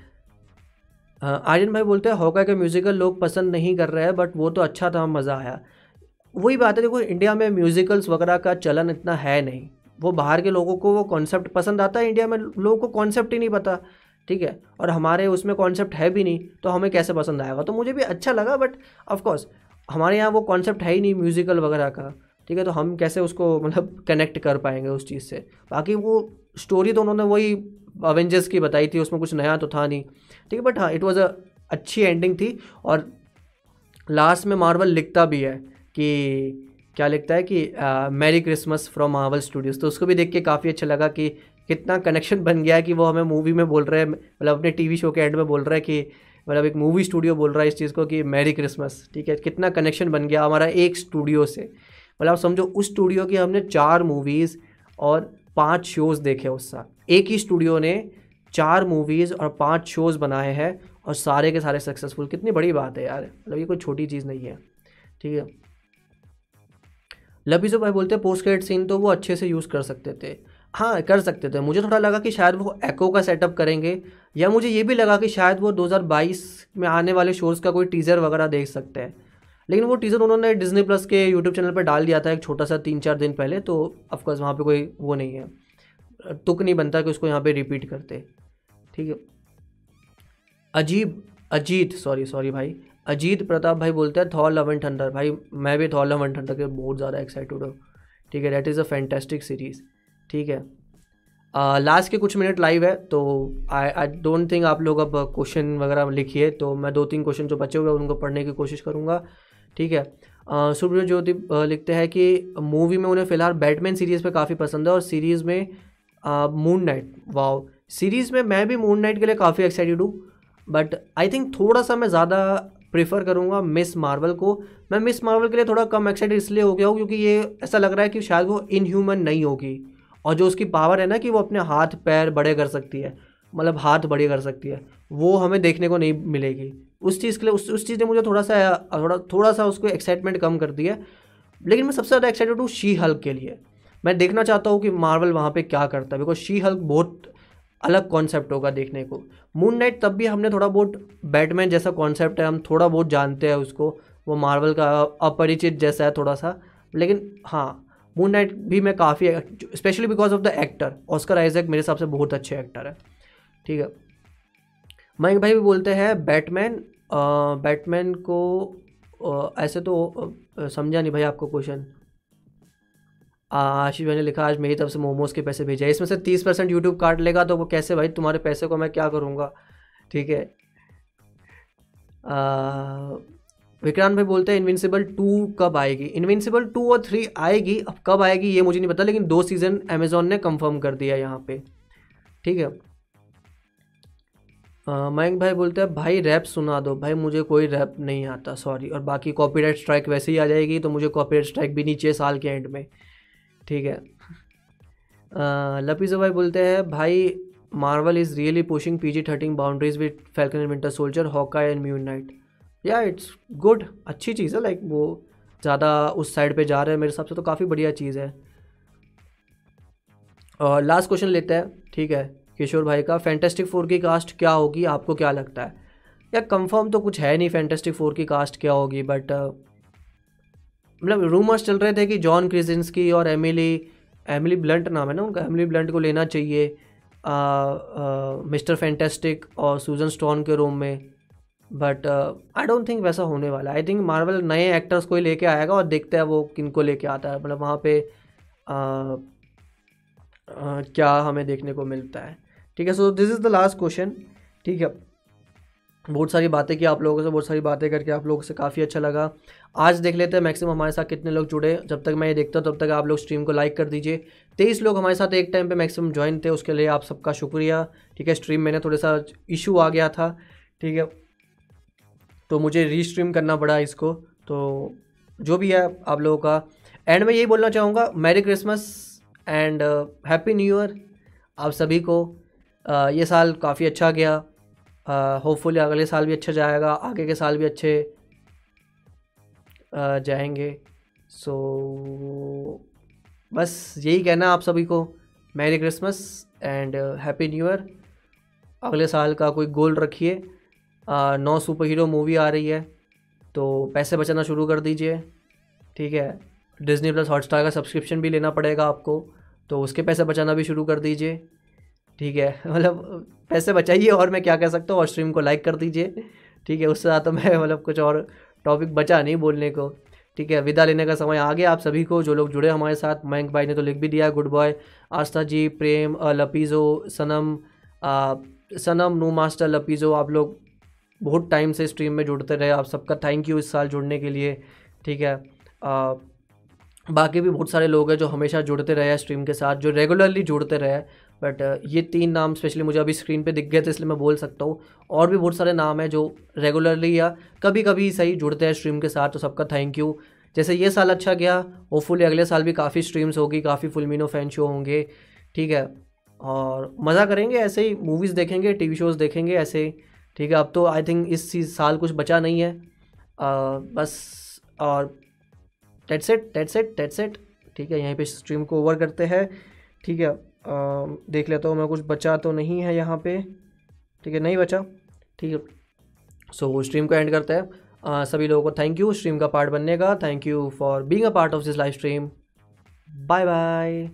Speaker 1: आर्यन भाई बोलते हैं हॉका के म्यूज़िकल लोग पसंद नहीं कर रहे हैं बट वो तो अच्छा था, मज़ा आया। वही बात है, देखो इंडिया में म्यूज़िकल्स वगैरह का चलन इतना है नहीं। वो बाहर के लोगों को वो कॉन्सेप्ट पसंद आता है इंडिया में लोगों को कॉन्सेप्ट ही नहीं पता, ठीक है? और हमारे उसमें कॉन्सेप्ट है भी नहीं तो हमें कैसे पसंद आएगा? तो मुझे भी अच्छा लगा बट ऑफकोर्स हमारे यहाँ वो कॉन्सेप्ट है ही नहीं म्यूज़िकल वगैरह का, ठीक है? तो हम कैसे उसको मतलब कनेक्ट कर पाएँगे उस चीज़ से? बाकी वो स्टोरी तो उन्होंने वही अवेंजर्स की बताई थी, उसमें कुछ नया तो था नहीं। ठीक है बट हाँ इट वॉज़ अ अच्छी एंडिंग थी और लास्ट में मार्वल लिखता भी है कि क्या लिखता है कि merry Christmas from Marvel Studios तो उसको भी देख के काफ़ी अच्छा लगा कि कितना कनेक्शन बन गया है कि वो हमें मूवी में बोल रहे हैं मतलब अपने टीवी शो के एंड में बोल रहा है कि मतलब एक मूवी स्टूडियो बोल रहा है इस चीज़ को कि मैरी क्रिसमस ठीक है, कितना कनेक्शन बन गया हमारा एक स्टूडियो से। मतलब आप समझो, उस स्टूडियो की हमने चार मूवीज़ और पाँच शोज़ देखे उस साल। एक ही स्टूडियो ने चार मूवीज़ और पाँच शोज़ बनाए हैं और सारे के सारे सक्सेसफुल कितनी बड़ी बात है यार। मतलब ये कोई छोटी चीज़ नहीं है। ठीक है? लबीजो भाई बोलते हैं पोस्ट क्रेडिट सीन तो वो अच्छे से यूज़ कर सकते थे। हाँ कर सकते थे। मुझे थोड़ा लगा कि शायद वो एको का सेटअप करेंगे, या मुझे ये भी लगा कि शायद वो 2022 में आने वाले शोज़ का कोई टीज़र वगैरह देख सकते हैं। लेकिन वो टीज़र उन्होंने डिजनी प्लस के यूट्यूब चैनल पर डाल दिया था एक छोटा सा तीन चार दिन पहले तो ऑफकोर्स वहाँ पर कोई वो नहीं है। तुक नहीं बनता कि उसको यहाँ पे रिपीट करते। ठीक है। अजीब, अजीत सॉरी सॉरी भाई। अजीत प्रताप भाई बोलते हैं थॉल लव एंड थंडर भाई, मैं भी थॉल लव एंड थंडर के बहुत ज़्यादा एक्साइटेड हूँ। ठीक है that is a fantastic series ठीक है। लास्ट के कुछ मिनट लाइव है तो आई आई डोंट थिंक आप लोग अब क्वेश्चन वगैरह लिखिए तो मैं दो तीन क्वेश्चन जो बचे हुए उनको पढ़ने की कोशिश करूँगा। ठीक है। सुब्रत ज्योति लिखते हैं कि मूवी में उन्हें फ़िलहाल बैटमैन सीरीज़ पे काफ़ी पसंद है, और सीरीज़ में मून नाइट वाओ सीरीज़ में मैं भी मून नाइट के लिए काफ़ी एक्साइटेड हूँ बट आई थिंक थोड़ा सा मैं ज़्यादा प्रेफर करूँगा मिस मार्वल को। मैं मिस मार्वल के लिए थोड़ा कम एक्साइटेड इसलिए हो गया हूँ क्योंकि ये ऐसा लग रहा है कि शायद वो इनह्यूमन नहीं होगी और जो उसकी पावर है ना कि वो अपने हाथ, पैर बड़े कर सकती है मतलब हाथ बड़े कर सकती है, वो हमें देखने को नहीं मिलेगी। उस चीज़ के लिए, उस उस चीज़ ने मुझे थोड़ा सा, थोड़ा थोड़ा सा उसको एक्साइटमेंट कम कर दिया लेकिन मैं सबसे ज़्यादा एक्साइटेड हूँ शी हल्क के लिए। मैं देखना चाहता हूँ कि मार्वल वहाँ पे क्या करता है बिकॉज़ शी हल्क बहुत अलग कॉन्सेप्ट होगा देखने को। मून नाइट तब भी हमने थोड़ा बहुत बैटमैन जैसा कॉन्सेप्ट है हम थोड़ा बहुत जानते हैं उसको। वो मार्वल का अपरिचित जैसा है थोड़ा सा। लेकिन हाँ मून नाइट भी मैं काफ़ी specially because of the actor Oscar Isaac मेरे हिसाब से बहुत अच्छे एक्टर है। ठीक है। मयंक भाई भी बोलते हैं बैटमैन बैटमैन को आ, ऐसे तो समझा नहीं भाई आपको क्वेश्चन आशीष भाई ने लिखा, आज मेरी तरफ़ से मोमोज़ के पैसे भेजा। इसमें से तीस परसेंट यूट्यूब काट लेगा तो वो कैसे भाई? तुम्हारे पैसे को मैं क्या करूँगा? ठीक है? विक्रांत भाई बोलते हैं इन्विंसिबल टू कब आएगी? इन्विंसिबल टू और थ्री आएगी, अब कब आएगी ये मुझे नहीं पता, लेकिन दो सीज़न अमेजोन ने कंफर्म कर दिया यहाँ पे। ठीक है? मयंक भाई बोलते हैं, भाई रैप सुना दो। भाई मुझे कोई रैप नहीं आता सॉरी और बाकी कॉपीराइट स्ट्राइक वैसे ही आ जाएगी तो मुझे कॉपीराइट स्ट्राइक भी नीचे साल के एंड में। ठीक है। लपीजो भाई बोलते हैं, भाई, Marvel is really pushing P G thirteen boundaries with Falcon and Winter Soldier Hawkeye and Moon Knight yeah it's good अच्छी चीज़ है लाइक वो ज़्यादा उस साइड पे जा रहे हैं। मेरे हिसाब से तो काफ़ी बढ़िया चीज़ है। और लास्ट क्वेश्चन लेते हैं, ठीक है, किशोर भाई का। फैंटेस्टिक फोर की कास्ट क्या होगी? आपको क्या लगता है? या कंफर्म तो कुछ है नहीं फैंटेस्टिक फोर की कास्ट क्या होगी बट मतलब रूमर्स चल रहे थे कि जॉन क्रिजेंसकी और एमिली एमिली ब्लंट नाम है ना उनका? एमिली ब्लंट को लेना चाहिए मिस्टर फैंटेस्टिक और सूजन स्टोन के रूम में। बट आई डोंट थिंक वैसा होने वाला आई थिंक मार्वल नए एक्टर्स को ही लेके आएगा और देखते हैं वो किन को लेके आता है। मतलब वहाँ पे uh, uh, क्या हमें देखने को मिलता है। ठीक है so this is the last question ठीक है बहुत सारी बातें की आप लोगों से, बहुत सारी बातें करके आप लोगों से काफ़ी अच्छा लगा। आज देख लेते हैं मैक्सिमम हमारे साथ कितने लोग जुड़े। जब तक मैं ये देखता हूँ, तब तक आप लोग स्ट्रीम को लाइक कर दीजिए। तेईस लोग हमारे साथ एक टाइम पे मैक्सिमम ज्वाइन थे, उसके लिए आप सबका शुक्रिया। ठीक है, स्ट्रीम मैंने थोड़ा सा इशू आ गया था। ठीक है तो मुझे रीस्ट्रीम करना पड़ा इसको। तो जो भी है आप लोगों का। एंड मैं यही बोलना चाहूँगा merry Christmas and happy New Year आप सभी को। ये साल काफ़ी अच्छा गया। होपफुली अगले साल भी अच्छा जाएगा आगे के साल भी अच्छे uh, जाएँगे। सो so, बस यही कहना आप सभी को। Merry Christmas and happy New Year अगले साल का कोई गोल रखिए। नौ सुपर हीरो मूवी आ रही है तो पैसे बचाना शुरू कर दीजिए। ठीक है? डिज़नी प्लस हॉटस्टार का सब्सक्रिप्शन भी लेना पड़ेगा आपको तो उसके पैसे बचाना भी शुरू कर दीजिए। ठीक है। [laughs] मतलब पैसे बचाइए और मैं क्या कह सकता हूँ और स्ट्रीम को लाइक कर दीजिए। ठीक है उससे ज़्यादा मैं [laughs] मतलब कुछ और टॉपिक बचा नहीं बोलने को। ठीक है विदा लेने का समय आ गया। आप सभी को जो लोग जुड़े हमारे साथ मयंक भाई ने तो लिख भी दिया गुड बॉय आस्था जी प्रेम लपीज़ो सनम आ, सनम नू मास्टर लपीज़ो आप लोग बहुत टाइम से स्ट्रीम में जुड़ते रहे। आप सबका थैंक यू इस साल जुड़ने के लिए। ठीक है आ, बाकी भी बहुत सारे लोग हैं जो हमेशा जुड़ते रहे स्ट्रीम के साथ जो रेगुलरली जुड़ते रहे बट ये तीन नाम स्पेशली मुझे अभी स्क्रीन पे दिख गए थे इसलिए मैं बोल सकता हूँ। और भी बहुत सारे नाम हैं जो रेगुलरली या कभी कभी सही जुड़ते हैं स्ट्रीम के साथ तो सबका थैंक यू जैसे ये साल अच्छा गया होपफुली अगले साल भी काफ़ी स्ट्रीम्स होगी काफ़ी फुलमिनो फ़ैन शो होंगे ठीक है? और मज़ा करेंगे ऐसे ही मूवीज़ देखेंगे टीवी शोज़ देखेंगे ऐसे ही ठीक है? अब तो आई थिंक इस साल कुछ बचा नहीं है। आ, बस और टेट सेट टेट सेट टेट सेट ठीक है? यहीं पे स्ट्रीम को ओवर करते हैं ठीक है? देख लेता हूँ मैं कुछ बचा तो नहीं है यहाँ पे। ठीक है नहीं बचा। ठीक है। सो वो स्ट्रीम को एंड करता है। आ, सभी लोगों को थैंक यू स्ट्रीम का पार्ट बनने का। Thank you for being a part of this live stream bye bye